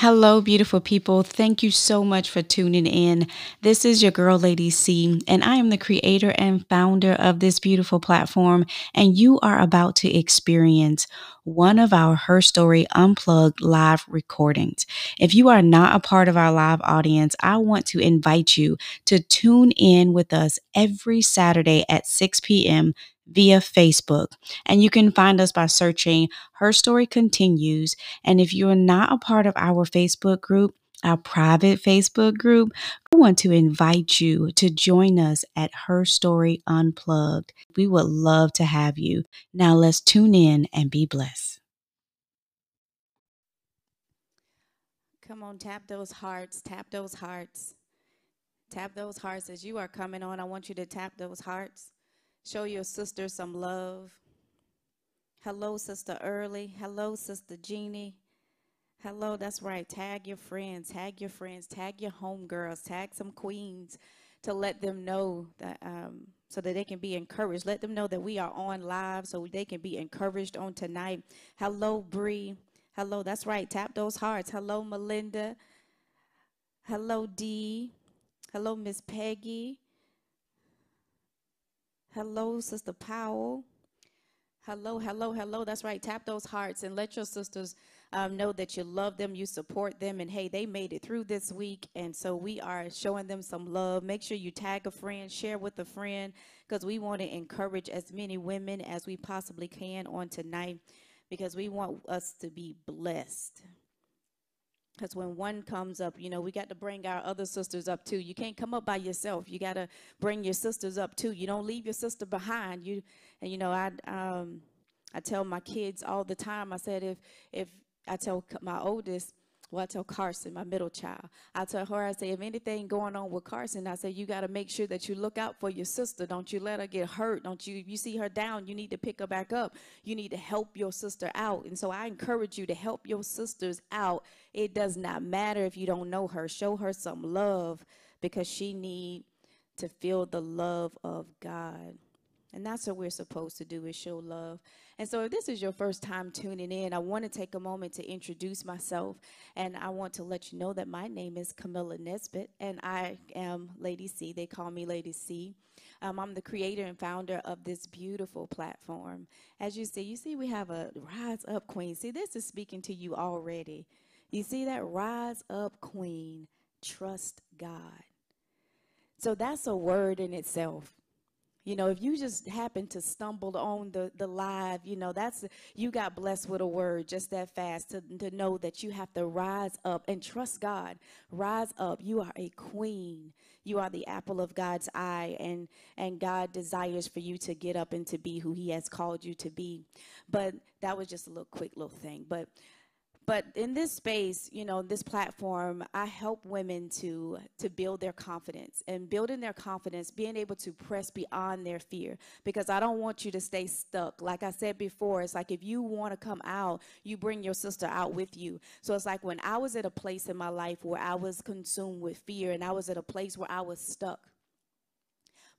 Hello, beautiful people. Thank you so much for tuning in. This is your girl, Lady C, and I am the creator and founder of this beautiful platform. And you are about to experience one of our Her Story Unplugged live recordings. If you are not a part of our live audience, I want to invite you to tune in with us every Saturday at 6 p.m via Facebook. And you can find us by searching Her Story Continues. And if you're not a part of our Facebook group, our private Facebook group, we want to invite you to join us at Her Story Unplugged. We would love to have you. Now let's tune in and be blessed. Come on, tap those hearts, tap those hearts. Tap those hearts as you are coming on. I want you to tap those hearts. Show your sister some love. Hello, Sister Early. Hello, Sister Jeannie. Hello, that's right. Tag your friends, tag your friends, tag your homegirls, tag some queens to let them know that um, so that they can be encouraged. Let them know that we are on live so they can be encouraged on tonight. Hello, Bree. Hello, that's right. Tap those hearts. Hello, Melinda. Hello, Dee. Hello, Miss Peggy. Hello, Sister Powell. Hello, hello, hello. That's right. Tap those hearts and let your sisters um, know that you love them, you support them, and hey, they made it through this week, and so we are showing them some love. Make sure you tag a friend, share with a friend, because we want to encourage as many women as we possibly can on tonight, because we want us to be blessed. Because when one comes up, you know, we got to bring our other sisters up too. You can't come up by yourself. You got to bring your sisters up too. You don't leave your sister behind. You, and you know, I, um, I tell my kids all the time. I said, if, if I tell my oldest, well, I tell Carson, my middle child, I tell her, I say, if anything going on with Carson, I say, you got to make sure that you look out for your sister. Don't you let her get hurt. Don't you, you see her down, you need to pick her back up. You need to help your sister out. And so I encourage you to help your sisters out. It does not matter if you don't know her. Show her some love because she need to feel the love of God. And that's what we're supposed to do is show love. And so if this is your first time tuning in, I want to take a moment to introduce myself. And I want to let you know that my name is Camilla Nesbitt, and I am Lady C. They call me Lady C. Um, I'm the creator and founder of this beautiful platform. As you see, you see we have a Rise Up Queen. See, this is speaking to you already. You see that? Rise Up Queen. Trust God. So that's a word in itself. You know, if you just happen to stumble on the, the live, you know, that's, you got blessed with a word just that fast to, to know that you have to rise up and trust God. Rise up. You are a queen. You are the apple of God's eye, and, and God desires for you to get up and to be who He has called you to be. But that was just a little quick little thing. But but in this space you know this platform i help women to to build their confidence. And building their confidence being able to press beyond their fear. Because i don't want you to stay stuck. Like i said before it's like if you want to come out you bring your sister out with you. So it's like when i was at a place in my life where i was consumed with fear and i was at a place where i was stuck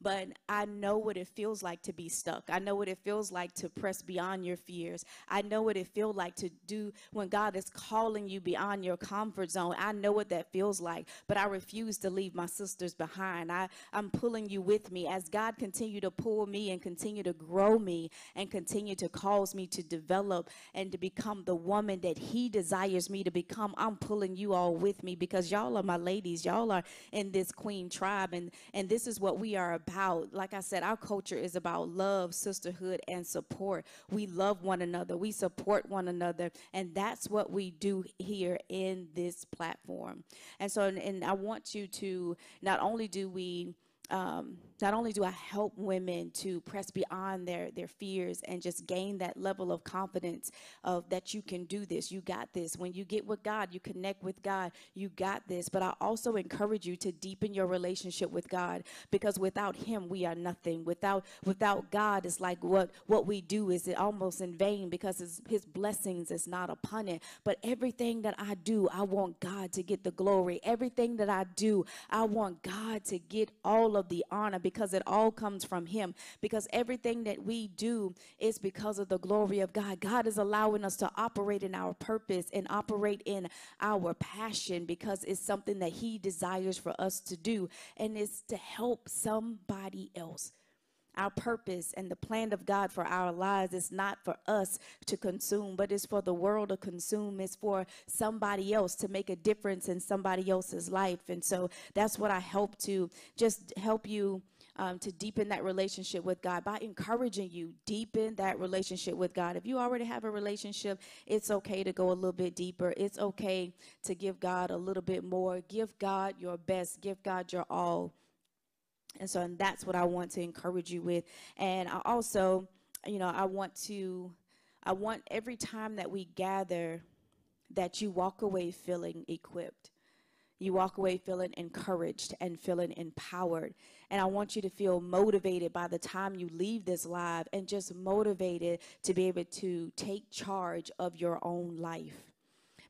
but I know what it feels like to be stuck. I know what it feels like to press beyond your fears. I know what it feels like to do when God is calling you beyond your comfort zone. I know what that feels like, but I refuse to leave my sisters behind. I, I'm pulling you with me as God continue to pull me and continue to grow me and continue to cause me to develop and to become the woman that he desires me to become. I'm pulling you all with me because y'all are my ladies. Y'all are in this queen tribe and, and this is what we are about about, like I said, our culture is about love, sisterhood, and support. We love one another, we support one another, and that's what we do here in this platform. And so, and, and I want you to not only do we um, not only do I help women to press beyond their, their fears and just gain that level of confidence of that you can do this, you got this. When you get with God, you connect with God, you got this. But I also encourage you to deepen your relationship with God because without Him, we are nothing. Without without God, it's like what what we do is it almost in vain because His, his blessings is not upon it. But everything that I do, I want God to get the glory. Everything that I do, I want God to get all of of the honor because it all comes from Him. Because everything that we do is because of the glory of God. God is allowing us to operate in our purpose and operate in our passion because it's something that He desires for us to do, and it's to help somebody else. Our purpose and the plan of God for our lives is not for us to consume, but it's for the world to consume. It's for somebody else to make a difference in somebody else's life. And so that's what I help to just help you um, to deepen that relationship with God by encouraging you, deepen that relationship with God. If you already have a relationship, it's okay to go a little bit deeper. It's okay to give God a little bit more. Give God your best, give God your all. And so, and that's what I want to encourage you with. And I also, you know, I want to, I want every time that we gather that you walk away feeling equipped. You walk away feeling encouraged and feeling empowered. And I want you to feel motivated by the time you leave this live and just motivated to be able to take charge of your own life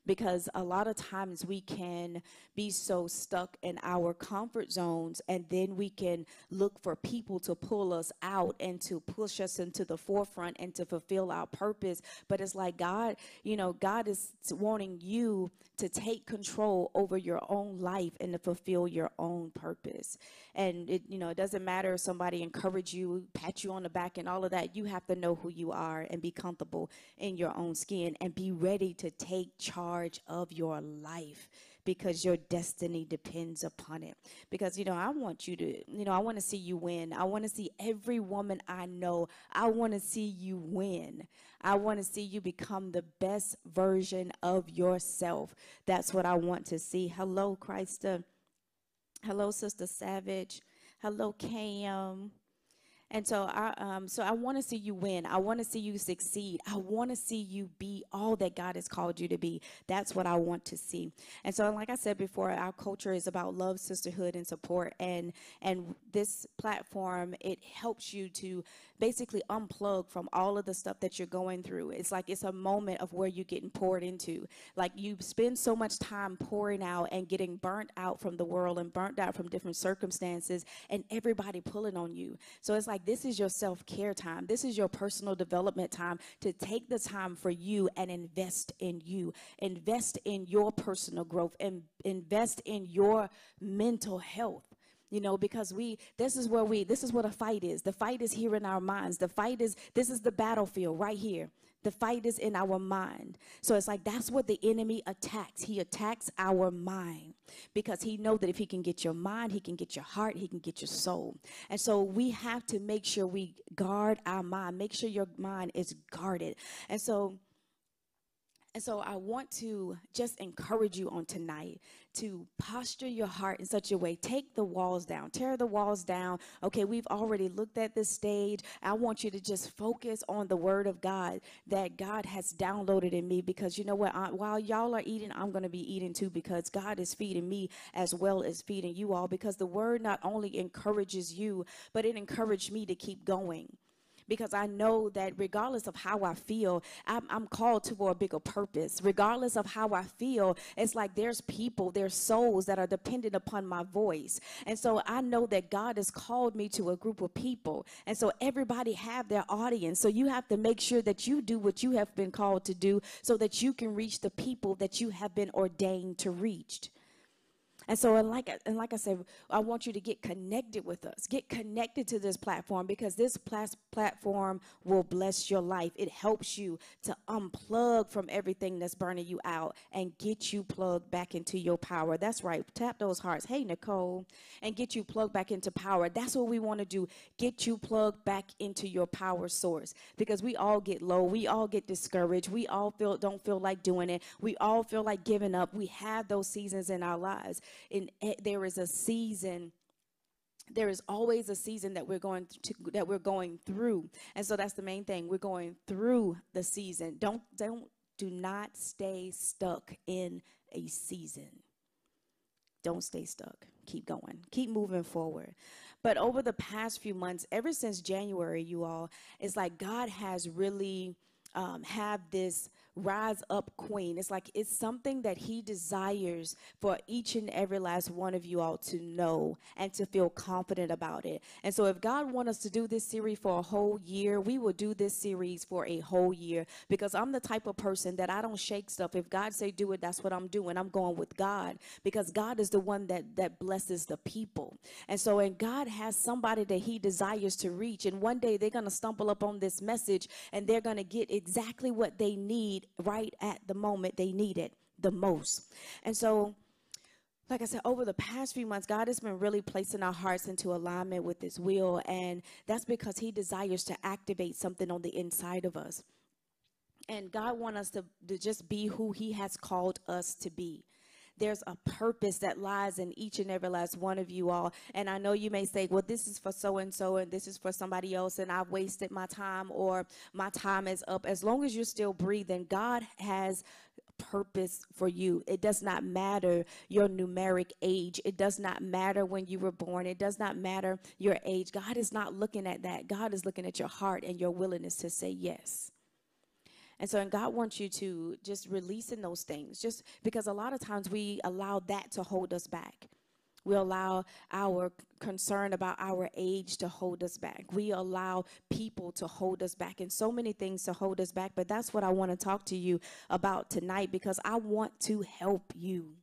because a lot of times we can be so stuck in our comfort zones and then we can look for people to pull us out and to push us into the forefront and to fulfill our purpose. But it's like God you know God is wanting you to take control over your own life and to fulfill your own purpose. And it you know it doesn't matter if somebody encourage you pat you on the back and all of that you have to know who you are and be comfortable in your own skin and be ready to take charge of your life because your destiny depends upon it. Because, you know, I want you to, you know, I want to see you win. I want to see every woman I know. I want to see you win. I want to see you become the best version of yourself. That's what I want to see. Hello, Christa. Hello, Sister Savage. Hello, Cam. And so I um so I want to see you win. I want to see you succeed. I want to see you be all that God has called you to be. That's what I want to see. And so like I said before, our culture is about love, sisterhood and support and and this platform it helps you to basically unplug from all of the stuff that you're going through. It's like it's a moment of where you're getting poured into. Like you spend so much time pouring out and getting burnt out from the world and burnt out from different circumstances and everybody pulling on you. So it's like this is your self-care time. This is your personal development time to take the time for you and invest in you. Invest in your personal growth. And invest in your mental health. You know because we this is where we this is what a fight is. The fight is here in our minds. The fight is this is the battlefield right here the fight is in our mind. So it's like that's what the enemy attacks. He attacks our mind because he know that if he can get your mind he can get your heart he can get your soul. And so we have to make sure we guard our mind. Make sure your mind is guarded. And so and so I want to just encourage you on tonight to posture your heart in such a way. Take the walls down, tear the walls down. Okay, we've already looked at this stage. I want you to just focus on the word of God that God has downloaded in me because you know what? I, while y'all are eating, I'm going to be eating too because God is feeding me as well as feeding you all because the word not only encourages you, but it encouraged me to keep going because I know that regardless of how I feel, I'm, I'm called to a bigger purpose. Regardless of how I feel, it's like there's people, there's souls that are dependent upon my voice. And so I know that God has called me to a group of people. And so everybody have their audience. So you have to make sure that you do what you have been called to do so that you can reach the people that you have been ordained to reach. And so, and like, and like I said, I want you to get connected with us. Get connected to this platform because this plas- platform will bless your life. It helps you to unplug from everything that's burning you out and get you plugged back into your power. That's right. Tap those hearts. Hey, Nicole. And get you plugged back into power. That's what we want to do. Get you plugged back into your power source because we all get low. We all get discouraged. We all feel don't feel like doing it. We all feel like giving up. We have those seasons in our lives in, there is a season there is always a season that we're going to that we're going through. And so that's the main thing we're going through the season. Don't don't do not stay stuck in a season. Don't stay stuck. Keep going. Keep moving forward. But over the past few months ever since january you all it's like god has really um, have this rise up queen. It's like it's something that he desires for each and every last one of you all to know and to feel confident about it. And so if God wants us to do this series for a whole year, we will do this series for a whole year because I'm the type of person that I don't shake stuff. If God say do it, that's what I'm doing. I'm going with God because God is the one that that blesses the people. And so and God has somebody that he desires to reach and one day they're going to stumble up on this message and they're going to get exactly what they need right at the moment they need it the most. And so, like I said, over the past few months, God has been really placing our hearts into alignment with His will, and that's because He desires to activate something on the inside of us. And God wants us to, to just be who He has called us to be there's a purpose that lies in each and every last one of you all. And I know you may say, well, this is for so and so, and this is for somebody else, and I've wasted my time, or my time is up. As long as you're still breathing, God has purpose for you. It does not matter your numeric age. It does not matter when you were born. It does not matter your age. God is not looking at that. God is looking at your heart and your willingness to say yes. And so, and God wants you to just release in those things, just because a lot of times we allow that to hold us back. We allow our concern about our age to hold us back. We allow people to hold us back and so many things to hold us back. But that's what I want to talk to you about tonight because I want to help you.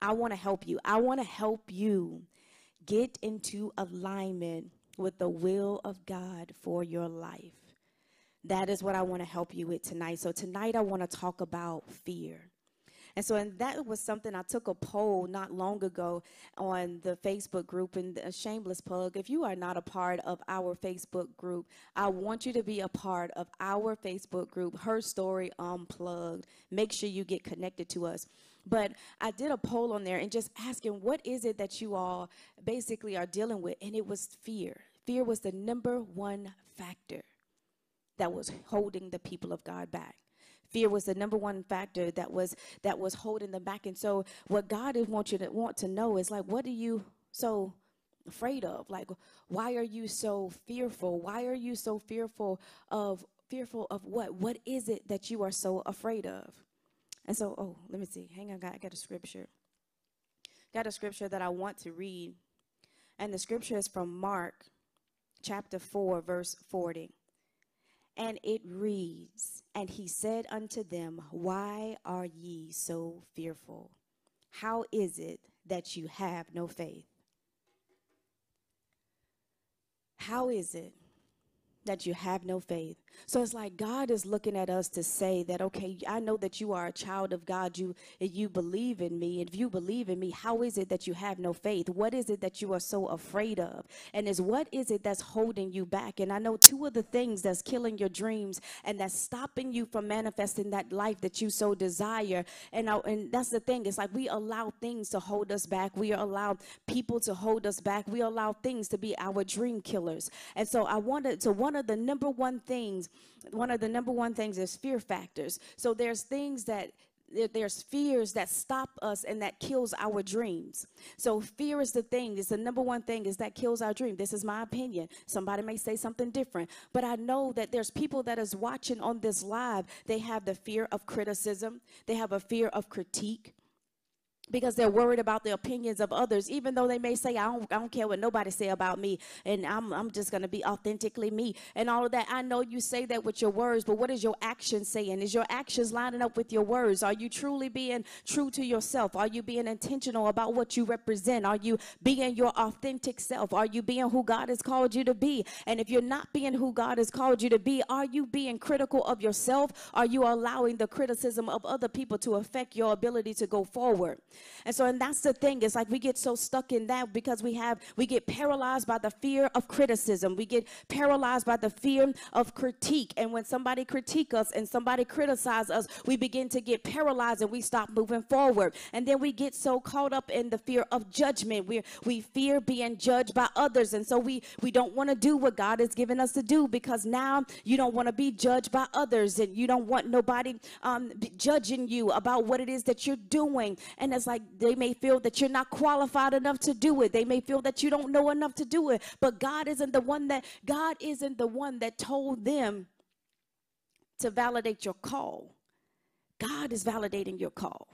I want to help you. I want to help you get into alignment with the will of God for your life that is what I want to help you with tonight. So tonight I want to talk about fear. And so, and that was something I took a poll not long ago on the Facebook group. And a shameless plug if you are not a part of our Facebook group, I want you to be a part of our Facebook group, Her Story Unplugged. Make sure you get connected to us. But I did a poll on there and just asking, what is it that you all basically are dealing with? And it was fear. Fear was the number one factor that was holding the people of God back. Fear was the number one factor that was that was holding them back. And so what god is want you to want to know is like what are you so afraid of? Like why are you so fearful? Why are you so fearful of fearful of what? What is it that you are so afraid of? And so oh let me see. Hang on God, i got a scripture. Got a scripture that i want to read. And the scripture is from mark chapter 4 verse 40 and it reads, And he said unto them, Why are ye so fearful? How is it that you have no faith? How is it that you have no faith. So it's like God is looking at us to say that, okay, I know that you are a child of God. You, you believe in me. If you believe in me, how is it that you have no faith? What is it that you are so afraid of? And is what is it that's holding you back? And I know two of the things that's killing your dreams and that's stopping you from manifesting that life that you so desire. And, I, and that's the thing. It's like we allow things to hold us back. We allow people to hold us back. We allow things to be our dream killers. And so I wanted to, one of the number one things, one of the number one things is fear factors. So there's things that there's fears that stop us and that kills our dreams. So fear is the thing. It's the number one thing is that kills our dream. This is my opinion. Somebody may say something different, but I know that there's people that is watching on this live. They have the fear of criticism. They have a fear of critique because they're worried about the opinions of others even though they may say i don't, I don't care what nobody say about me and i'm, I'm just going to be authentically me and all of that. I know you say that with your words but what is your action saying? Is your actions lining up with your words? Are you truly being true to yourself? Are you being intentional about what you represent? Are you being your authentic self? Are you being who god has called you to be? And if you're not being who god has called you to be are you being critical of yourself? Are you allowing the criticism of other people to affect your ability to go forward and so, and that's the thing. It's like we get so stuck in that because we have, we get paralyzed by the fear of criticism. We get paralyzed by the fear of critique. And when somebody critique us and somebody criticize us, we begin to get paralyzed and we stop moving forward. And then we get so caught up in the fear of judgment. We we fear being judged by others. And so we, we don't want to do what God has given us to do because now you don't want to be judged by others and you don't want nobody um, judging you about what it is that you're doing. And like they may feel that you're not qualified enough to do it. They may feel that you don't know enough to do it. But God isn't the one that God isn't the one that told them to validate your call. God is validating your call.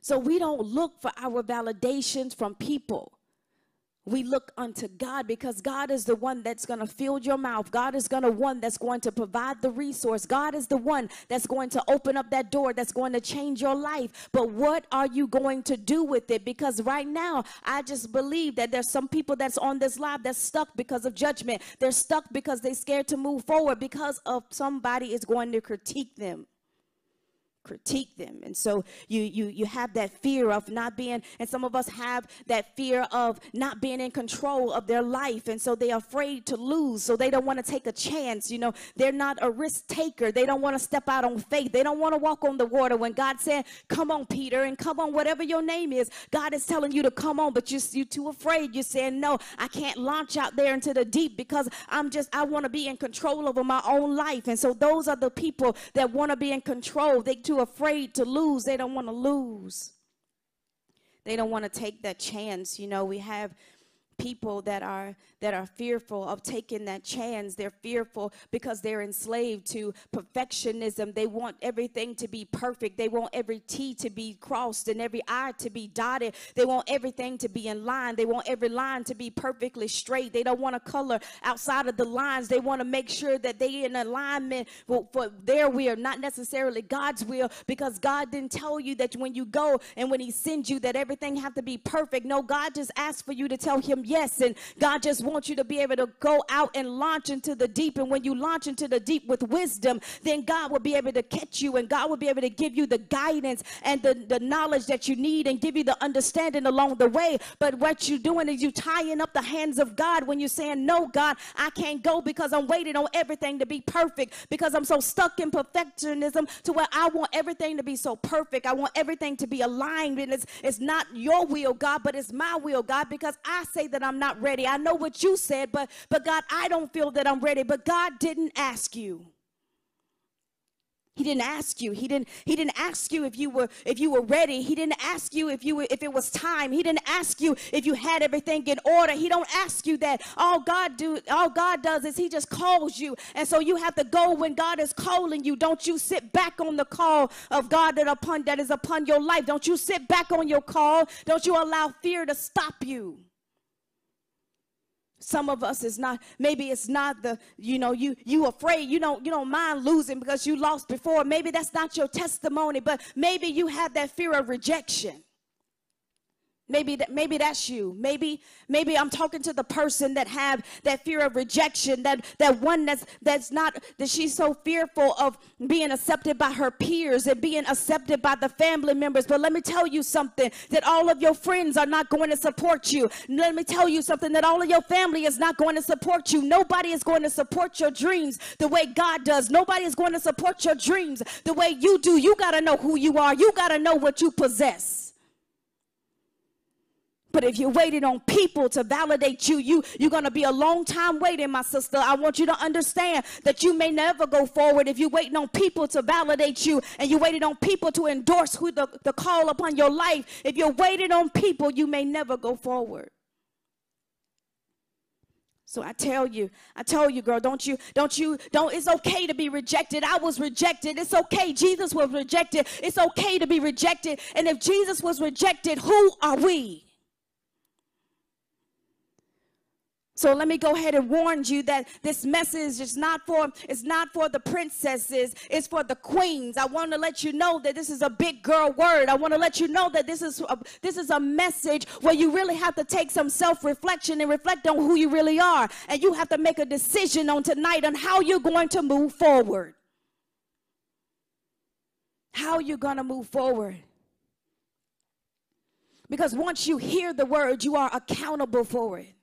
So we don't look for our validations from people we look unto God because God is the one that's going to fill your mouth. God is going to one that's going to provide the resource. God is the one that's going to open up that door that's going to change your life. But what are you going to do with it? Because right now, I just believe that there's some people that's on this live that's stuck because of judgment. They're stuck because they're scared to move forward because of somebody is going to critique them critique them. And so you you you have that fear of not being and some of us have that fear of not being in control of their life. And so they're afraid to lose so they don't want to take a chance you know. They're not a risk taker. They don't want to step out on faith. They don't want to walk on the water when god said come on peter and come on whatever your name is. God is telling you to come on but you're, you're too afraid. You're saying no i can't launch out there into the deep because i'm just i want to be in control over my own life. And so those are the people that want to be in control. They too afraid to lose. They don't want to lose. They don't want to take that chance. You know, we have people that are that are fearful of taking that chance. They're fearful because they're enslaved to perfectionism. They want everything to be perfect. They want every T to be crossed and every I to be dotted. They want everything to be in line. They want every line to be perfectly straight. They don't want to color outside of the lines. They want to make sure that they in alignment for their will, not necessarily God's will, because God didn't tell you that when you go and when He sends you that everything have to be perfect. No, God just asked for you to tell Him yes, and God just wants you to be able to go out and launch into the deep. And when you launch into the deep with wisdom, then God will be able to catch you and God will be able to give you the guidance and the, the knowledge that you need and give you the understanding along the way. But what you're doing is you tying up the hands of God when you're saying, No, God, I can't go because I'm waiting on everything to be perfect because I'm so stuck in perfectionism to where I want everything to be so perfect. I want everything to be aligned. And it's, it's not your will, God, but it's my will, God, because I say that I'm not ready. I know what you said, but but God, I don't feel that I'm ready. But God didn't ask you. He didn't ask you. He didn't he didn't ask you if you were if you were ready. He didn't ask you if you were if it was time. He didn't ask you if you had everything in order. He don't ask you that. All God do all God does is he just calls you. And so you have to go when God is calling you. Don't you sit back on the call of God that upon that is upon your life. Don't you sit back on your call. Don't you allow fear to stop you some of us is not maybe it's not the you know you you afraid you don't you don't mind losing because you lost before. Maybe that's not your testimony but maybe you have that fear of rejection Maybe that maybe that's you. Maybe maybe I'm talking to the person that have that fear of rejection, that that one that's that's not that she's so fearful of being accepted by her peers and being accepted by the family members. But let me tell you something that all of your friends are not going to support you. Let me tell you something that all of your family is not going to support you. Nobody is going to support your dreams the way God does. Nobody is going to support your dreams the way you do. You got to know who you are. You got to know what you possess. But if you're waiting on people to validate you, you you're gonna be a long time waiting, my sister. I want you to understand that you may never go forward if you're waiting on people to validate you and you're waiting on people to endorse who the, the call upon your life. If you're waiting on people, you may never go forward. So I tell you, I tell you, girl, don't you, don't you, don't, it's okay to be rejected. I was rejected. It's okay. Jesus was rejected. It's okay to be rejected. And if Jesus was rejected, who are we? So let me go ahead and warn you that this message is not for it's not for the princesses, it's for the queens. I want to let you know that this is a big girl word. I want to let you know that this is a, this is a message where you really have to take some self-reflection and reflect on who you really are. And you have to make a decision on tonight on how you're going to move forward. How you're going to move forward. Because once you hear the word, you are accountable for it.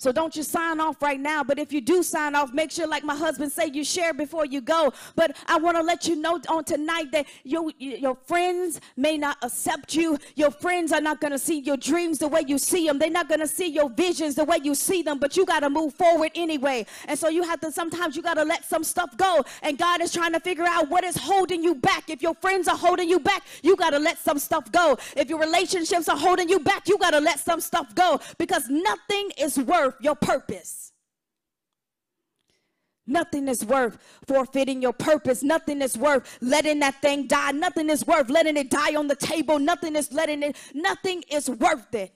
So don't you sign off right now. But if you do sign off, make sure, like my husband say, you share before you go. But I want to let you know on tonight that your, your friends may not accept you. Your friends are not going to see your dreams the way you see them. They're not going to see your visions the way you see them. But you got to move forward anyway. And so you have to, sometimes you got to let some stuff go. And God is trying to figure out what is holding you back. If your friends are holding you back, you got to let some stuff go. If your relationships are holding you back, you got to let some stuff go. Because nothing is worth your purpose. Nothing is worth forfeiting your purpose. Nothing is worth letting that thing die. Nothing is worth letting it die on the table. Nothing is letting it, nothing is worth it.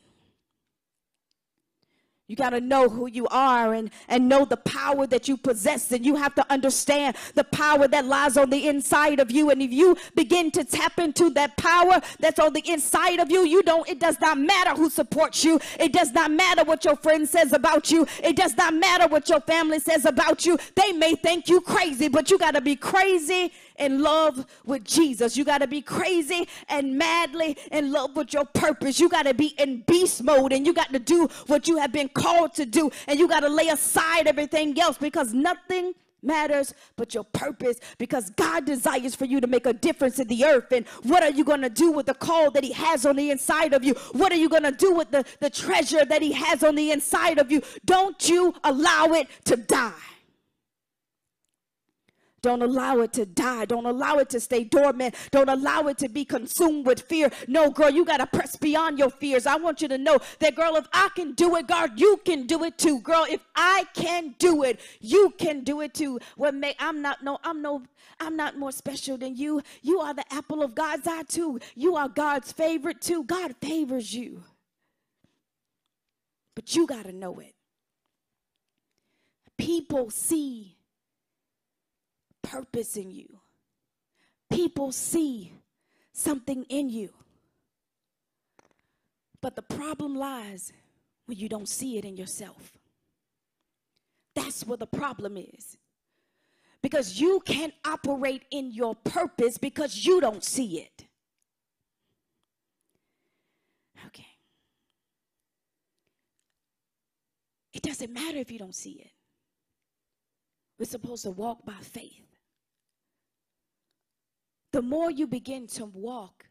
You got to know who you are and, and know the power that you possess. And you have to understand the power that lies on the inside of you. And if you begin to tap into that power that's on the inside of you, you don't, it does not matter who supports you. It does not matter what your friend says about you. It does not matter what your family says about you. They may think you crazy, but you got to be crazy in love with Jesus. You got to be crazy and madly in love with your purpose. You got to be in beast mode and you got to do what you have been called to do. And you got to lay aside everything else because nothing matters but your purpose because God desires for you to make a difference in the earth. And what are you going to do with the call that He has on the inside of you? What are you going to do with the, the treasure that He has on the inside of you? Don't you allow it to die. Don't allow it to die. Don't allow it to stay dormant. Don't allow it to be consumed with fear. No, girl, you got to press beyond your fears. I want you to know that, girl, if I can do it, God, you can do it too. Girl, if I can do it, you can do it too. What may I'm not no, I'm no, I'm not more special than you. You are the apple of God's eye too. You are God's favorite too. God favors you. But you got to know it. People see purpose in you. People see something in you. But the problem lies when you don't see it in yourself. That's where the problem is. Because you can't operate in your purpose because you don't see it. Okay. It doesn't matter if you don't see it. We're supposed to walk by faith the more you begin to walk,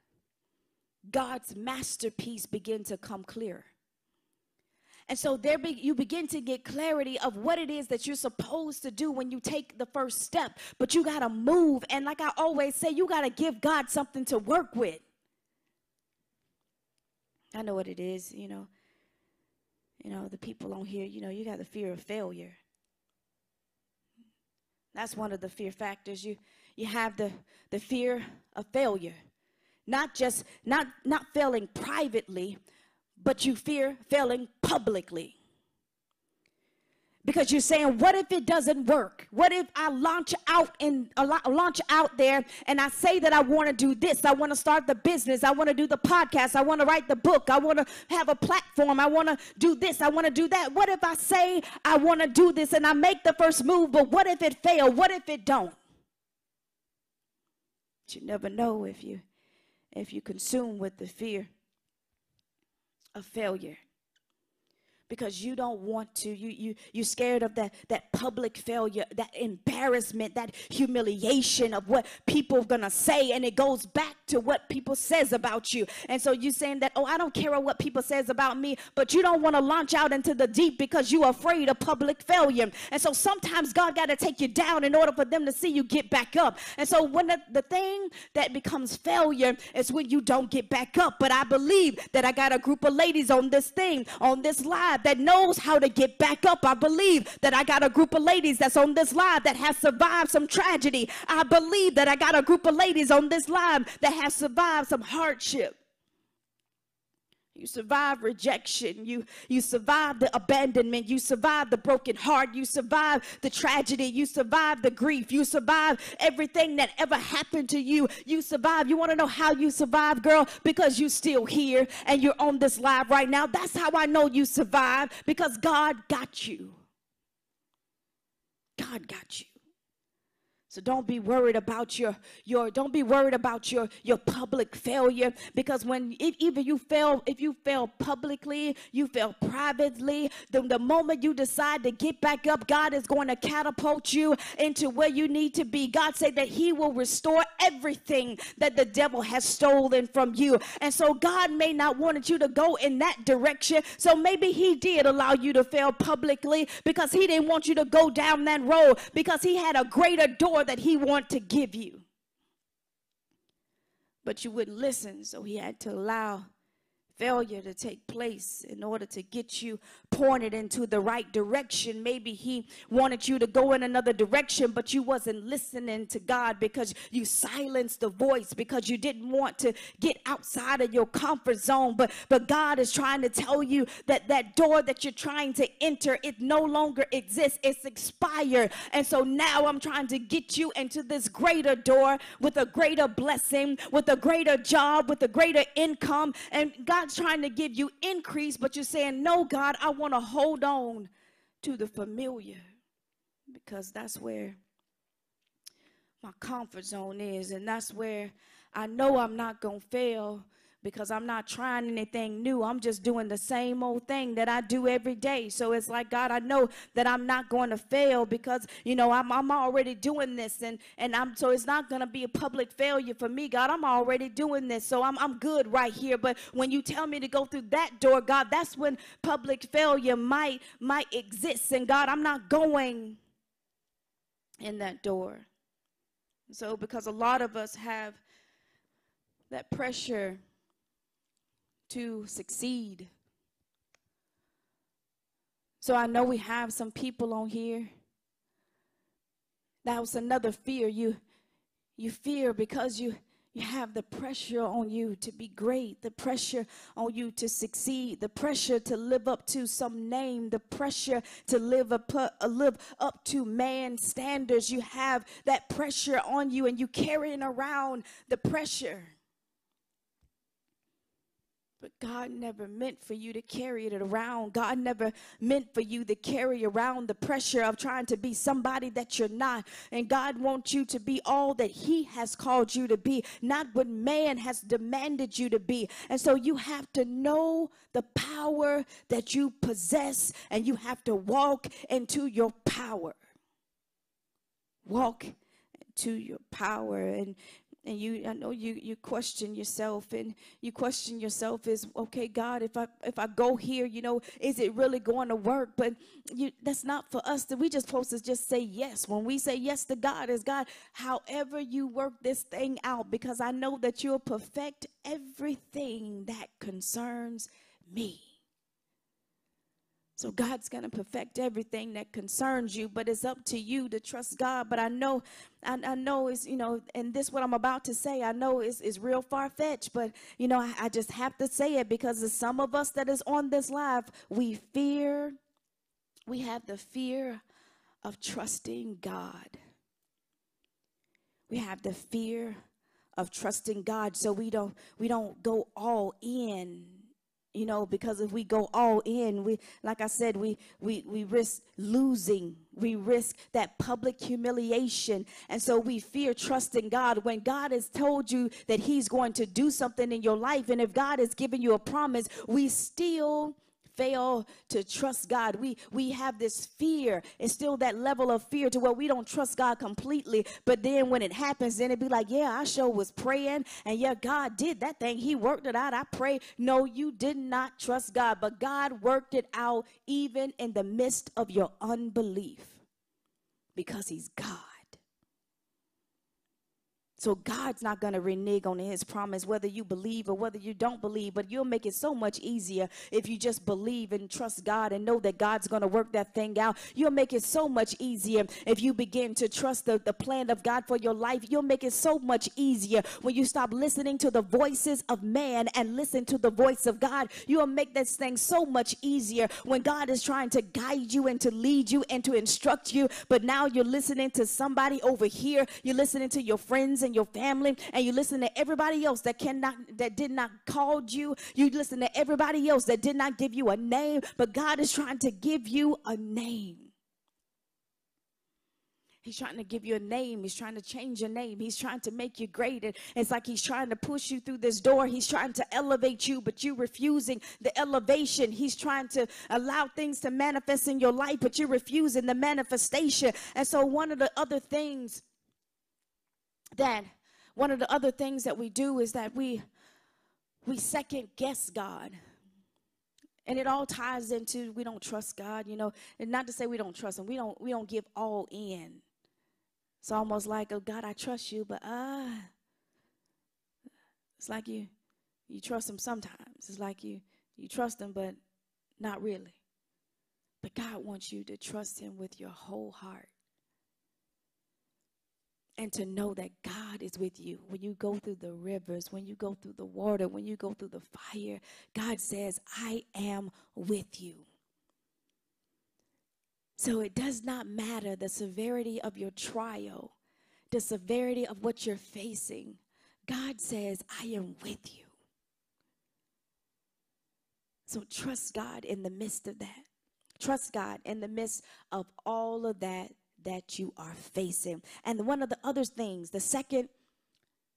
God's masterpiece begin to come clear. And so there be, you begin to get clarity of what it is that you're supposed to do when you take the first step. But you got to move. And like I always say, you got to give God something to work with. I know what it is, you know. You know, the people on here, you know, you got the fear of failure. That's one of the fear factors. You you have the, the fear of failure. Not just not not failing privately, but you fear failing publicly. Because you're saying, what if it doesn't work? What if I launch out and launch out there and I say that I want to do this? I want to start the business. I want to do the podcast. I want to write the book. I want to have a platform. I want to do this. I want to do that. What if I say I want to do this and I make the first move, but what if it fail? What if it don't? You never know if you if you consume with the fear of failure because you don't want to. You you you're scared of that that public failure that embarrassment that humiliation of what people are gonna say and it goes back to what people says about you. And so you're saying that oh i don't care what people says about me but you don't want to launch out into the deep because you're afraid of public failure. And so sometimes god got to take you down in order for them to see you get back up. And so when the, the thing that becomes failure is when you don't get back up. But i believe that i got a group of ladies on this thing on this live that knows how to get back up. I believe that I got a group of ladies that's on this live that has survived some tragedy. I believe that I got a group of ladies on this live that has survived some hardship. You survive rejection. You, you survive the abandonment. You survive the broken heart. You survive the tragedy. You survive the grief. You survive everything that ever happened to you. You survive. You want to know how you survive, girl? Because you're still here and you're on this live right now. That's how I know you survive because God got you. God got you. So don't be worried about your your don't be worried about your your public failure because when if even you fail if you fail publicly, you fail privately, then the moment you decide to get back up, God is going to catapult you into where you need to be. God said that he will restore everything that the devil has stolen from you. And so God may not wanted you to go in that direction. So maybe he did allow you to fail publicly because he didn't want you to go down that road because he had a greater door that he want to give you. But you wouldn't listen, so he had to allow failure to take place in order to get you pointed into the right direction. Maybe he wanted you to go in another direction but you wasn't listening to god because you silenced the voice because you didn't want to get outside of your comfort zone. But but god is trying to tell you that that door that you're trying to enter it no longer exists. It's expired. And so now i'm trying to get you into this greater door with a greater blessing with a greater job with a greater income. And god Trying to give you increase, but you're saying, No, God, I want to hold on to the familiar because that's where my comfort zone is, and that's where I know I'm not going to fail because I'm not trying anything new. I'm just doing the same old thing that I do every day. So it's like, God, I know that I'm not going to fail because, you know, I'm, I'm already doing this. And, and I'm, so it's not going to be a public failure for me, God. I'm already doing this. So I'm, I'm good right here. But when you tell me to go through that door, God, that's when public failure might, might exist. And God, I'm not going in that door. So because a lot of us have that pressure to succeed. So I know we have some people on here. That was another fear. You you fear because you you have the pressure on you to be great, the pressure on you to succeed, the pressure to live up to some name, the pressure to live up, uh, live up to man standards. You have that pressure on you and you carrying around the pressure. But God never meant for you to carry it around. God never meant for you to carry around the pressure of trying to be somebody that you're not. And God wants you to be all that He has called you to be, not what man has demanded you to be. And so you have to know the power that you possess, and you have to walk into your power. Walk to your power. And and you i know you you question yourself and you question yourself is okay god if i if i go here you know is it really going to work? But you that's not for us that we just supposed to just say yes. When we say yes to god is god however you work this thing out because i know that you'll perfect everything that concerns me so God's going to perfect everything that concerns you, but it's up to you to trust God. But I know, I, I know is you know, and this what I'm about to say, I know is is real far fetched, but you know, I, I just have to say it because some of us that is on this live, we fear, we have the fear of trusting God. We have the fear of trusting God, so we don't we don't go all in you know because if we go all in we like i said we we we risk losing. We risk that public humiliation. And so we fear trusting god. When god has told you that he's going to do something in your life and if god has given you a promise we still fail to trust God. We we have this fear and still that level of fear to where we don't trust God completely. But then when it happens, then it be like, yeah, I sure was praying, and yeah, God did that thing. He worked it out. I pray. No, you did not trust God, but God worked it out even in the midst of your unbelief because He's God. So God's not going to renege on his promise, whether you believe or whether you don't believe, but you'll make it so much easier if you just believe and trust God and know that God's going to work that thing out. You'll make it so much easier if you begin to trust the, the plan of God for your life. You'll make it so much easier when you stop listening to the voices of man and listen to the voice of God. You'll make this thing so much easier when God is trying to guide you and to lead you and to instruct you, but now you're listening to somebody over here. You're listening to your friends and your family and you listen to everybody else that cannot that did not call you you listen to everybody else that did not give you a name but god is trying to give you a name He's trying to give you a name. He's trying to change your name. He's trying to make you great. And it's like he's trying to push you through this door. He's trying to elevate you, but you're refusing the elevation. He's trying to allow things to manifest in your life, but you're refusing the manifestation. And so, one of the other things that one of the other things that we do is that we we second guess God. And it all ties into we don't trust God, you know, and not to say we don't trust him. We don't we don't give all in. It's almost like, oh God, I trust you, but ah uh, it's like you You trust him sometimes. It's like you you trust him, but not really. But God wants you to trust him with your whole heart. And to know that God is with you when you go through the rivers, when you go through the water, when you go through the fire. God says, I am with you. So it does not matter the severity of your trial, the severity of what you're facing. God says, I am with you. So trust God in the midst of that. Trust God in the midst of all of that that you are facing. And one of the other things, the second,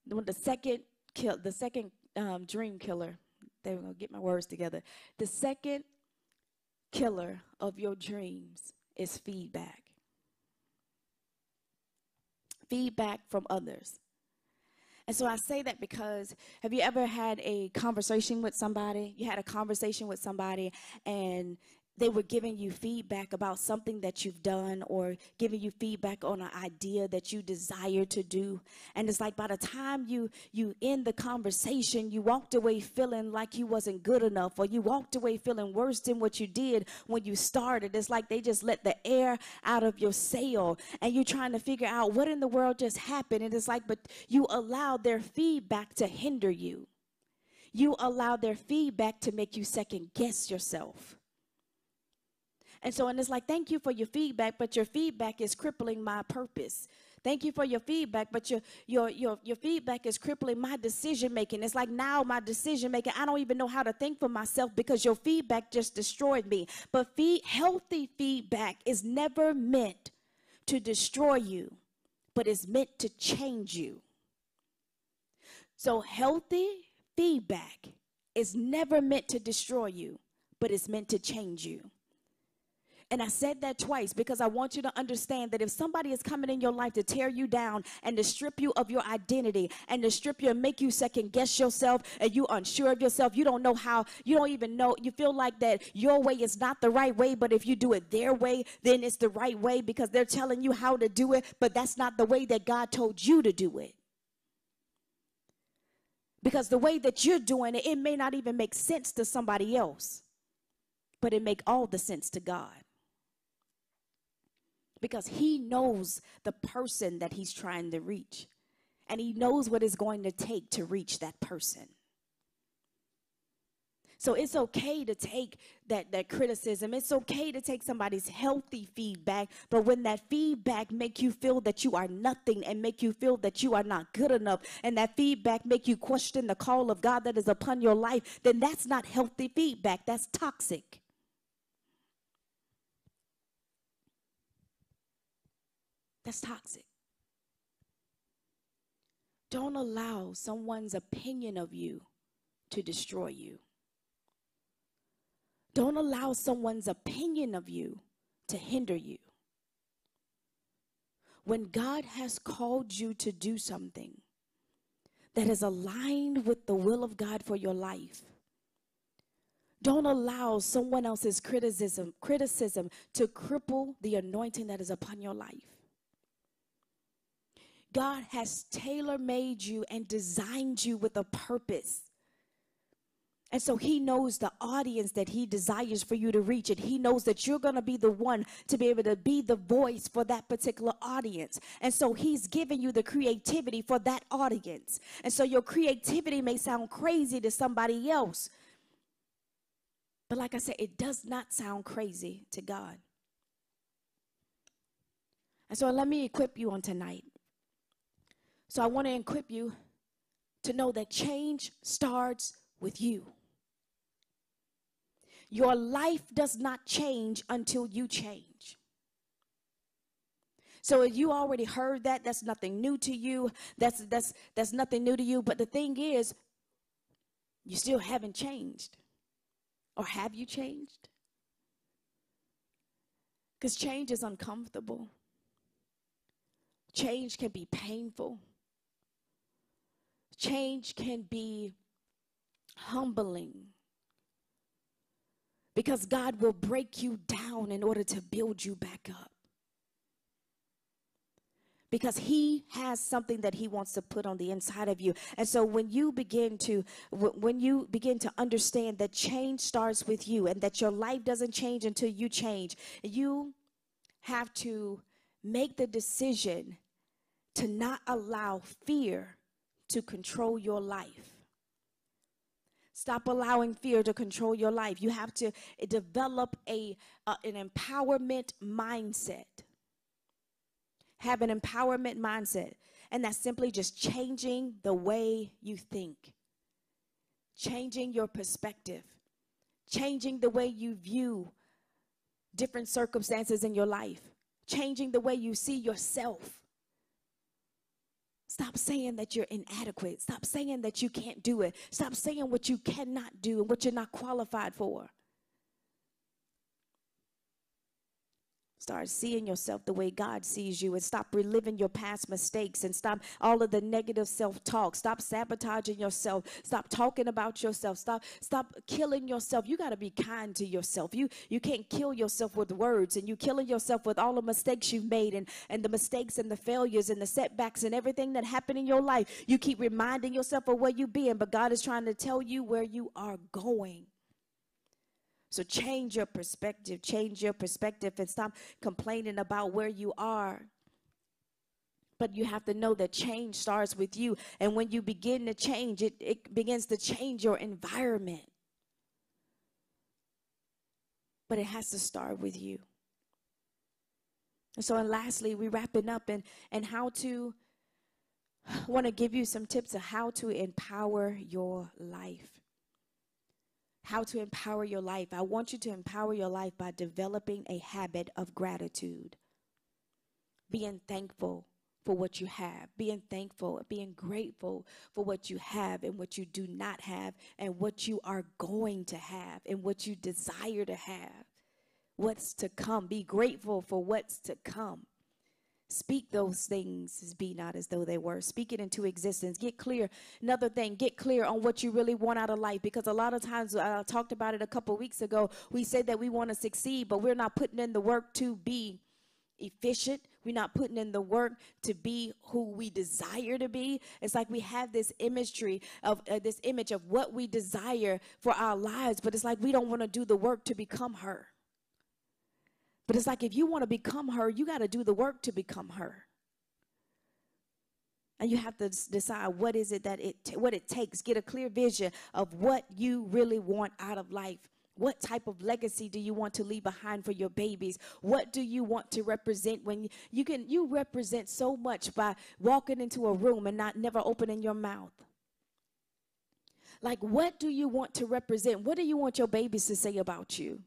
the second kill, the second um, dream killer. They were gonna get my words together. The second killer of your dreams is feedback. Feedback from others. And so I say that because have you ever had a conversation with somebody? You had a conversation with somebody and they were giving you feedback about something that you've done or giving you feedback on an idea that you desire to do. And it's like by the time you you end the conversation you walked away feeling like you wasn't good enough or you walked away feeling worse than what you did when you started. It's like they just let the air out of your sail and you're trying to figure out what in the world just happened. And it's like but you allowed their feedback to hinder you. You allow their feedback to make you second guess yourself and so, and it's like, thank you for your feedback, but your feedback is crippling my purpose. Thank you for your feedback, but your your your your feedback is crippling my decision making. It's like now my decision making, I don't even know how to think for myself because your feedback just destroyed me. But feed, healthy feedback is never meant to destroy you, but it's meant to change you. So healthy feedback is never meant to destroy you, but it's meant to change you. And I said that twice because I want you to understand that if somebody is coming in your life to tear you down and to strip you of your identity and to strip you and make you second guess yourself and you unsure of yourself, you don't know how, you don't even know, you feel like that your way is not the right way, but if you do it their way, then it's the right way because they're telling you how to do it, but that's not the way that God told you to do it. Because the way that you're doing it, it may not even make sense to somebody else, but it make all the sense to God because he knows the person that he's trying to reach and he knows what it's going to take to reach that person so it's okay to take that, that criticism. It's okay to take somebody's healthy feedback. But when that feedback make you feel that you are nothing and make you feel that you are not good enough and that feedback make you question the call of God that is upon your life, then that's not healthy feedback. That's toxic. That's toxic. Don't allow someone's opinion of you to destroy you. Don't allow someone's opinion of you to hinder you. When God has called you to do something that is aligned with the will of God for your life, don't allow someone else's criticism criticism to cripple the anointing that is upon your life. God has tailor made you and designed you with a purpose. And so he knows the audience that he desires for you to reach. And he knows that you're going to be the one to be able to be the voice for that particular audience. And so he's giving you the creativity for that audience. And so your creativity may sound crazy to somebody else. But like I said, it does not sound crazy to God. And so let me equip you on tonight. So I want to equip you to know that change starts with you. Your life does not change until you change. So if you already heard that, that's nothing new to you. That's that's that's nothing new to you. But the thing is, you still haven't changed. Or have you changed? Because change is uncomfortable. Change can be painful. Change can be humbling because God will break you down in order to build you back up. because he has something that he wants to put on the inside of you and so when you begin to when you begin to understand that change starts with you and that your life doesn't change until you change you have to make the decision to not allow fear to control your life Stop allowing fear to control your life. You have to develop a uh, an empowerment mindset have an empowerment mindset. And that's simply just changing the way you think, changing your perspective, changing the way you view different circumstances in your life, changing the way you see yourself. Stop saying that you're inadequate. Stop saying that you can't do it. Stop saying what you cannot do and what you're not qualified for. Start seeing yourself the way God sees you and stop reliving your past mistakes and stop all of the negative self-talk. Stop sabotaging yourself. Stop talking about yourself. Stop stop killing yourself. You got to be kind to yourself. You you can't kill yourself with words and you killing yourself with all the mistakes you've made and and the mistakes and the failures and the setbacks and everything that happened in your life. You keep reminding yourself of where you've been, but God is trying to tell you where you are going. So change your perspective, change your perspective, and stop complaining about where you are. But you have to know that change starts with you. And when you begin to change, it, it begins to change your environment. But it has to start with you. And so, and lastly, we wrapping up and, and how to want to give you some tips of how to empower your life how to empower your life. I want you to empower your life by developing a habit of gratitude, being thankful for what you have, being thankful, being grateful for what you have and what you do not have, and what you are going to have and what you desire to have, what's to come. Be grateful for what's to come. Speak those things be not as though they were. Speak it into existence. Get clear. Another thing, get clear on what you really want out of life because a lot of times I talked about it a couple weeks ago. We say that we want to succeed, but we're not putting in the work to be efficient. We're not putting in the work to be who we desire to be. It's like we have this imagery of uh, this image of what we desire for our lives, but it's like we don't want to do the work to become her. But it's like if you want to become her, you got to do the work to become her. And you have to decide what is it that it what it takes. Get a clear vision of what you really want out of life. What type of legacy do you want to leave behind for your babies? What do you want to represent when you, you can you represent so much by walking into a room and not never opening your mouth? Like what do you want to represent? What do you want your babies to say about you?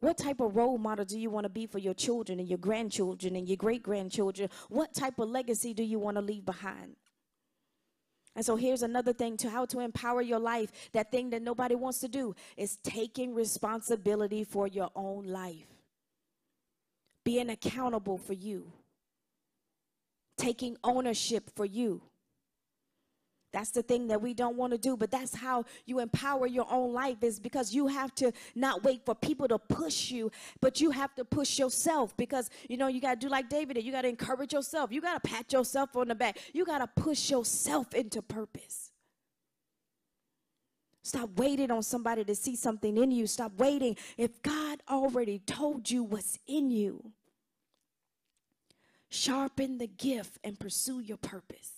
What type of role model do you want to be for your children and your grandchildren and your great grandchildren? What type of legacy do you want to leave behind? And so here's another thing to how to empower your life. That thing that nobody wants to do is taking responsibility for your own life, being accountable for you, taking ownership for you. That's the thing that we don't want to do, but that's how you empower your own life is because you have to not wait for people to push you, but you have to push yourself because you know you got to do like David did. You got to encourage yourself. You got to pat yourself on the back. You got to push yourself into purpose. Stop waiting on somebody to see something in you. Stop waiting. If God already told you what's in you, sharpen the gift and pursue your purpose.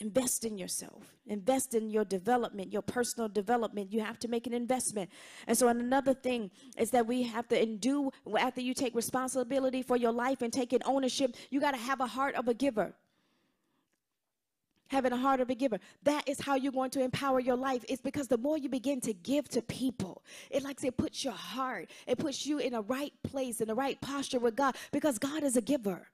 Invest in yourself. Invest in your development, your personal development. You have to make an investment. And so, another thing is that we have to do after you take responsibility for your life and take taking ownership, you got to have a heart of a giver. Having a heart of a giver. That is how you're going to empower your life. It's because the more you begin to give to people, it like it puts your heart, it puts you in a right place, in the right posture with God, because God is a giver.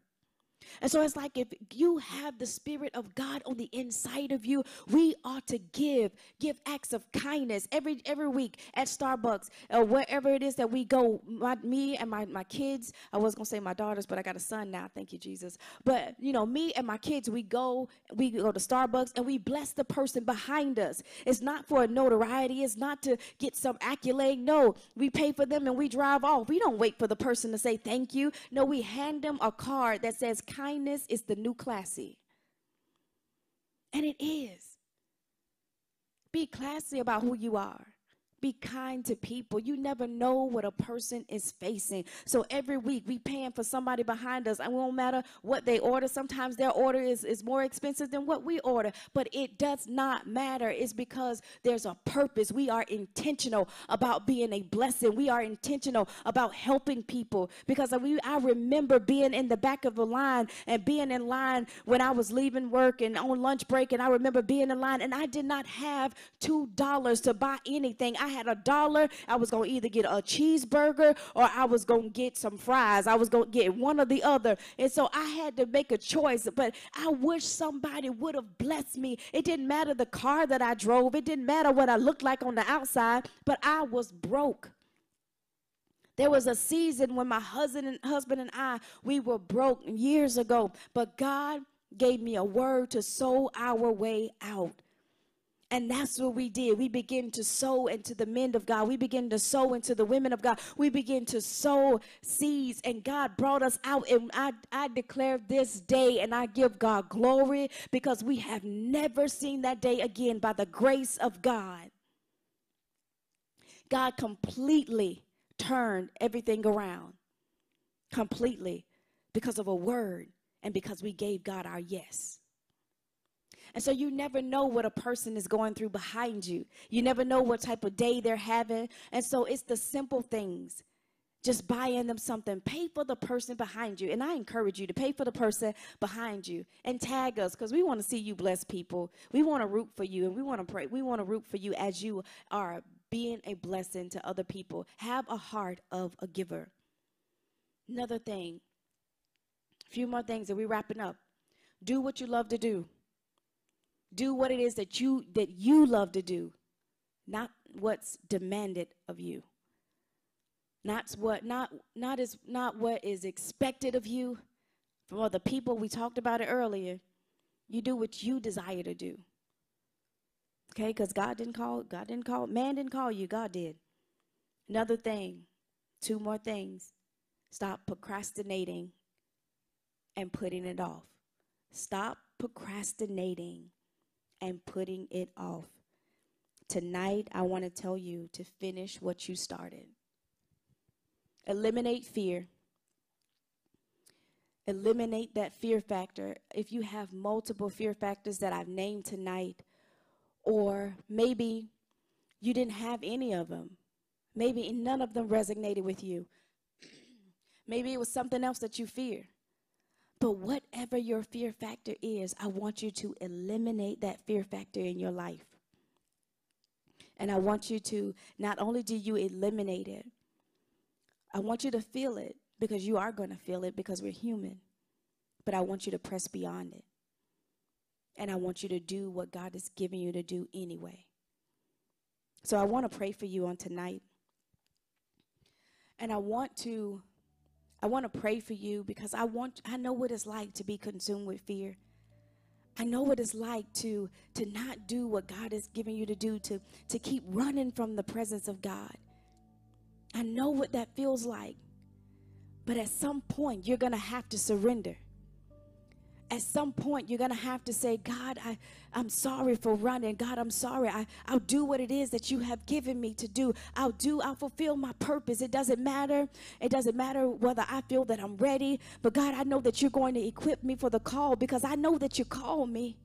And so it's like if you have the Spirit of God on the inside of you, we ought to give, give acts of kindness every every week at Starbucks or wherever it is that we go. My, me and my, my kids, I was gonna say my daughters, but I got a son now. Thank you, Jesus. But you know, me and my kids, we go, we go to Starbucks and we bless the person behind us. It's not for notoriety, it's not to get some accolade. No, we pay for them and we drive off. We don't wait for the person to say thank you. No, we hand them a card that says kindness is the new classy. And it is. Be classy about who you are. Be kind to people. You never know what a person is facing. So every week we paying for somebody behind us. And it won't matter what they order. Sometimes their order is, is more expensive than what we order. But it does not matter. It's because there's a purpose. We are intentional about being a blessing. We are intentional about helping people. Because we, I remember being in the back of the line and being in line when I was leaving work and on lunch break. And I remember being in line and I did not have $2 to buy anything. I had a dollar, I was going to either get a cheeseburger or I was going to get some fries. I was going to get one or the other. And so I had to make a choice. But I wish somebody would have blessed me. It didn't matter the car that I drove, it didn't matter what I looked like on the outside, but I was broke. There was a season when my husband and husband and I we were broke years ago, but God gave me a word to sow our way out. And that's what we did. We begin to sow into the men of God. We begin to sow into the women of God. We begin to sow seeds. And God brought us out. And I, I declare this day and I give God glory because we have never seen that day again by the grace of God. God completely turned everything around. Completely. Because of a word and because we gave God our yes. And so you never know what a person is going through behind you. You never know what type of day they're having. And so it's the simple things. Just buying them something. Pay for the person behind you. And I encourage you to pay for the person behind you and tag us because we want to see you bless people. We want to root for you and we want to pray. We want to root for you as you are being a blessing to other people. Have a heart of a giver. Another thing, a few more things and we're wrapping up. Do what you love to do do what it is that you that you love to do not what's demanded of you. Not what not not is not what is expected of you. From other people we talked about it earlier you do what you desire to do. Okay because god didn't call god didn't call man didn't call you god did. Another thing two more things. Stop procrastinating and putting it off. Stop procrastinating and putting it off. Tonight, I want to tell you to finish what you started. Eliminate fear. Eliminate that fear factor. If you have multiple fear factors that I've named tonight, or maybe you didn't have any of them, maybe none of them resonated with you. maybe it was something else that you fear. But whatever your fear factor is, I want you to eliminate that fear factor in your life. And I want you to not only do you eliminate it, I want you to feel it because you are going to feel it because we're human. But I want you to press beyond it. And I want you to do what God is giving you to do anyway. So I want to pray for you on tonight. And I want to I want to pray for you because I want I know what it's like to be consumed with fear. I know what it's like to to not do what God has given you to do to to keep running from the presence of God. I know what that feels like. But at some point you're going to have to surrender at some point you're going to have to say god I, i'm sorry for running. God i'm sorry. I, i'll do what it is that you have given me to do. I'll do i'll fulfill my purpose. It doesn't matter. It doesn't matter whether i feel that i'm ready. But god i know that you're going to equip me for the call because i know that you called me.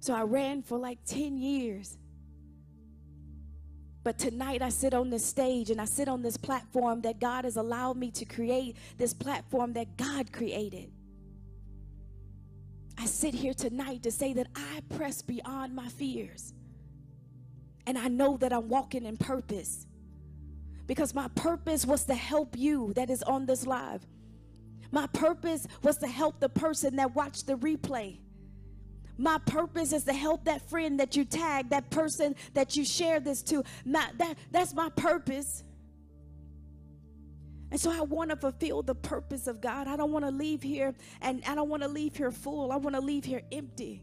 So i ran for like 10 years but tonight I sit on this stage and I sit on this platform that God has allowed me to create, this platform that God created. I sit here tonight to say that I press beyond my fears. And I know that I'm walking in purpose. Because my purpose was to help you that is on this live. My purpose was to help the person that watched the replay. My purpose is to help that friend that you tag, that person that you share this to. My, that, that's my purpose. And so I want to fulfill the purpose of God. I don't want to leave here and I don't want to leave here full. I want to leave here empty.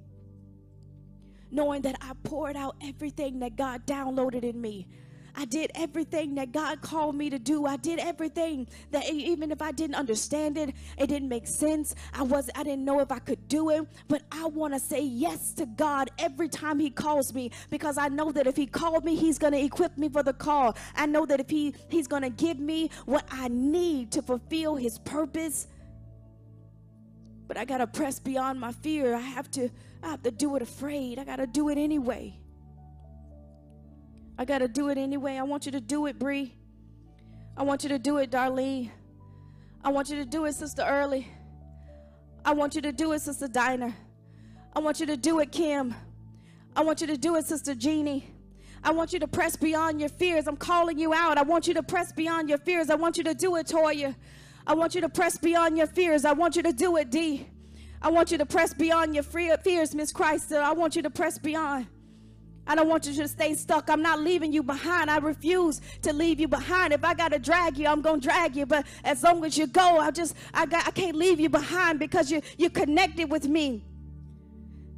Knowing that I poured out everything that God downloaded in me. I did everything that God called me to do. I did everything that even if I didn't understand it, it didn't make sense. I was I didn't know if I could do it, but I want to say yes to God every time he calls me because I know that if he called me, he's going to equip me for the call. I know that if he he's going to give me what I need to fulfill his purpose. But I got to press beyond my fear. I have to I have to do it afraid. I got to do it anyway. I got to do it anyway. I want you to do it, Bree. I want you to do it, Darlene. I want you to do it, Sister Early. I want you to do it, Sister Diner. I want you to do it, Kim. I want you to do it, Sister Jeannie. I want you to press beyond your fears. I'm calling you out. I want you to press beyond your fears. I want you to do it, Toya. I want you to press beyond your fears. I want you to do it, D. I want you to press beyond your fears, Miss Christ. I want you to press beyond. I don't want you to stay stuck. I'm not leaving you behind. I refuse to leave you behind. If I got to drag you, I'm to drag you. But as long as you go, I just, I, got, I can't leave you behind because you, you're connected with me.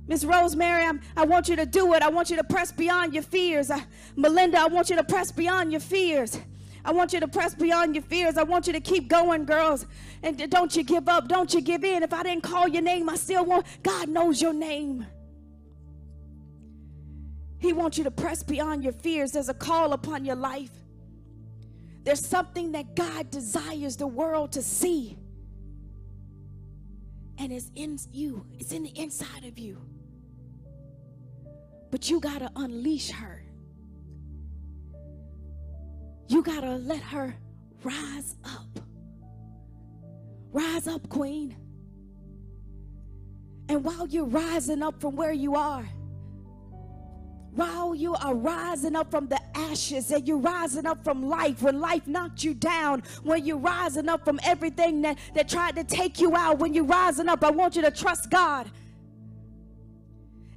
Miss Rosemary, I'm, i want you to do it. I want you to press beyond your fears. I, Melinda, I want you to press beyond your fears. I want you to press beyond your fears. I want you to keep going, girls. And don't you give up. Don't you give in. If I didn't call your name, I still want. God knows your name. He wants you to press beyond your fears. There's a call upon your life. There's something that God desires the world to see. And it's in you, it's in the inside of you. But you got to unleash her. You got to let her rise up. Rise up, Queen. And while you're rising up from where you are, while you are rising up from the ashes and you're rising up from life, when life knocked you down, when you're rising up from everything that, that tried to take you out, when you're rising up, I want you to trust God.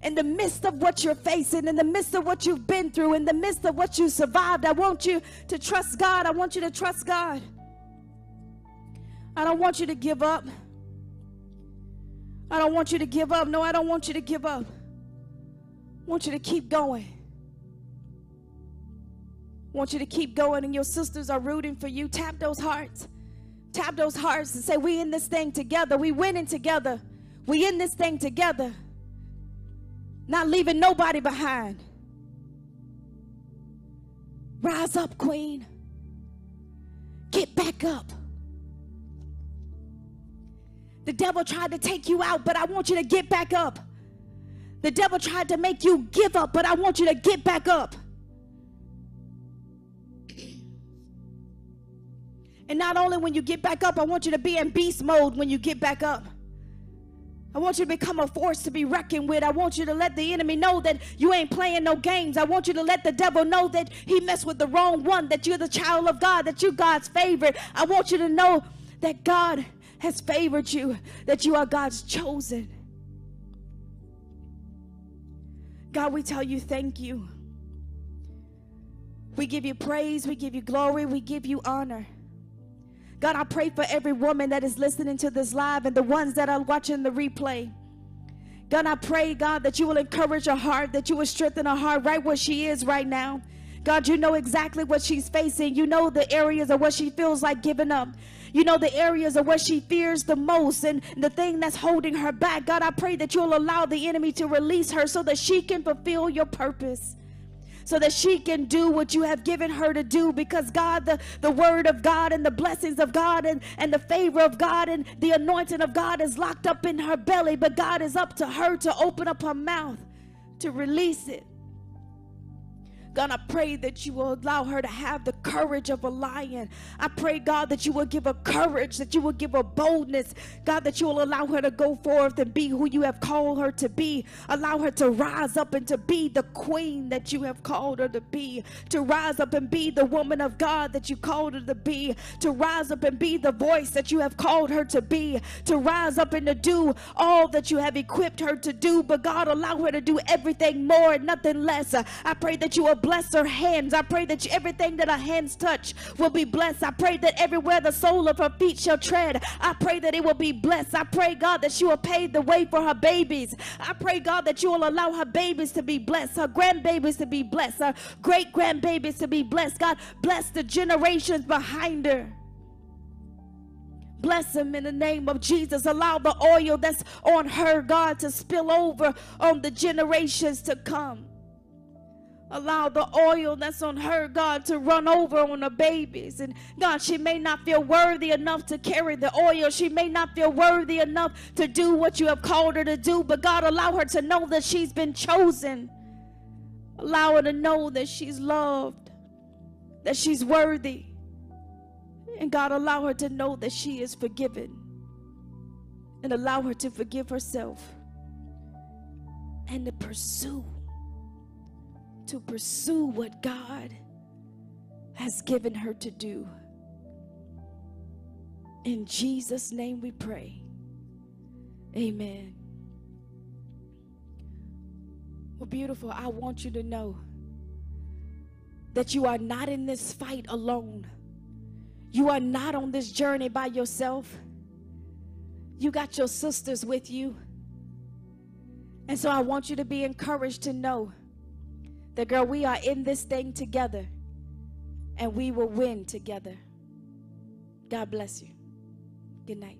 In the midst of what you're facing, in the midst of what you've been through, in the midst of what you survived, I want you to trust God. I want you to trust God. I don't want you to give up. I don't want you to give up. No, I don't want you to give up want you to keep going. want you to keep going, and your sisters are rooting for you. Tap those hearts. Tap those hearts and say, We in this thing together. We winning together. We in this thing together. Not leaving nobody behind. Rise up, Queen. Get back up. The devil tried to take you out, but I want you to get back up. The devil tried to make you give up, but I want you to get back up. And not only when you get back up, I want you to be in beast mode when you get back up. I want you to become a force to be reckoned with. I want you to let the enemy know that you ain't playing no games. I want you to let the devil know that he messed with the wrong one, that you're the child of God, that you're God's favorite. I want you to know that God has favored you, that you are God's chosen. God, we tell you thank you. We give you praise, we give you glory, we give you honor. God, I pray for every woman that is listening to this live and the ones that are watching the replay. God, I pray, God, that you will encourage her heart, that you will strengthen her heart right where she is right now. God, you know exactly what she's facing. You know the areas of what she feels like giving up. You know the areas of what she fears the most and the thing that's holding her back. God, I pray that you'll allow the enemy to release her so that she can fulfill your purpose so that she can do what you have given her to do because God, the, the word of God and the blessings of God and, and the favor of God and the anointing of God is locked up in her belly, but God is up to her to open up her mouth to release it. I pray that you will allow her to have the courage of a lion. I pray, God, that you will give her courage, that you will give her boldness. God, that you will allow her to go forth and be who you have called her to be. Allow her to rise up and to be the queen that you have called her to be. To rise up and be the woman of God that you called her to be. To rise up and be the voice that you have called her to be. To rise up and to do all that you have equipped her to do. But God, allow her to do everything more and nothing less. I pray that you will bless her hands. I pray that everything that her hands touch will be blessed. I pray that everywhere the sole of her feet shall tread, I pray that it will be blessed. I pray, God, that she will pave the way for her babies. I pray, God, that you will allow her babies to be blessed, her grandbabies to be blessed, her great grandbabies to be blessed. God, bless the generations behind her. Bless them in the name of Jesus. Allow the oil that's on her, God, to spill over on the generations to come. Allow the oil that's on her, God, to run over on the babies. And God, she may not feel worthy enough to carry the oil. She may not feel worthy enough to do what you have called her to do. But God, allow her to know that she's been chosen. Allow her to know that she's loved, that she's worthy. And God, allow her to know that she is forgiven. And allow her to forgive herself and to pursue to pursue what God has given her to do. In Jesus' name we pray. Amen. Well, beautiful, I want you to know that you are not in this fight alone. You are not on this journey by yourself. You got your sisters with you. And so I want you to be encouraged to know that, girl, we are in this thing together and we will win together. God bless you. Good night.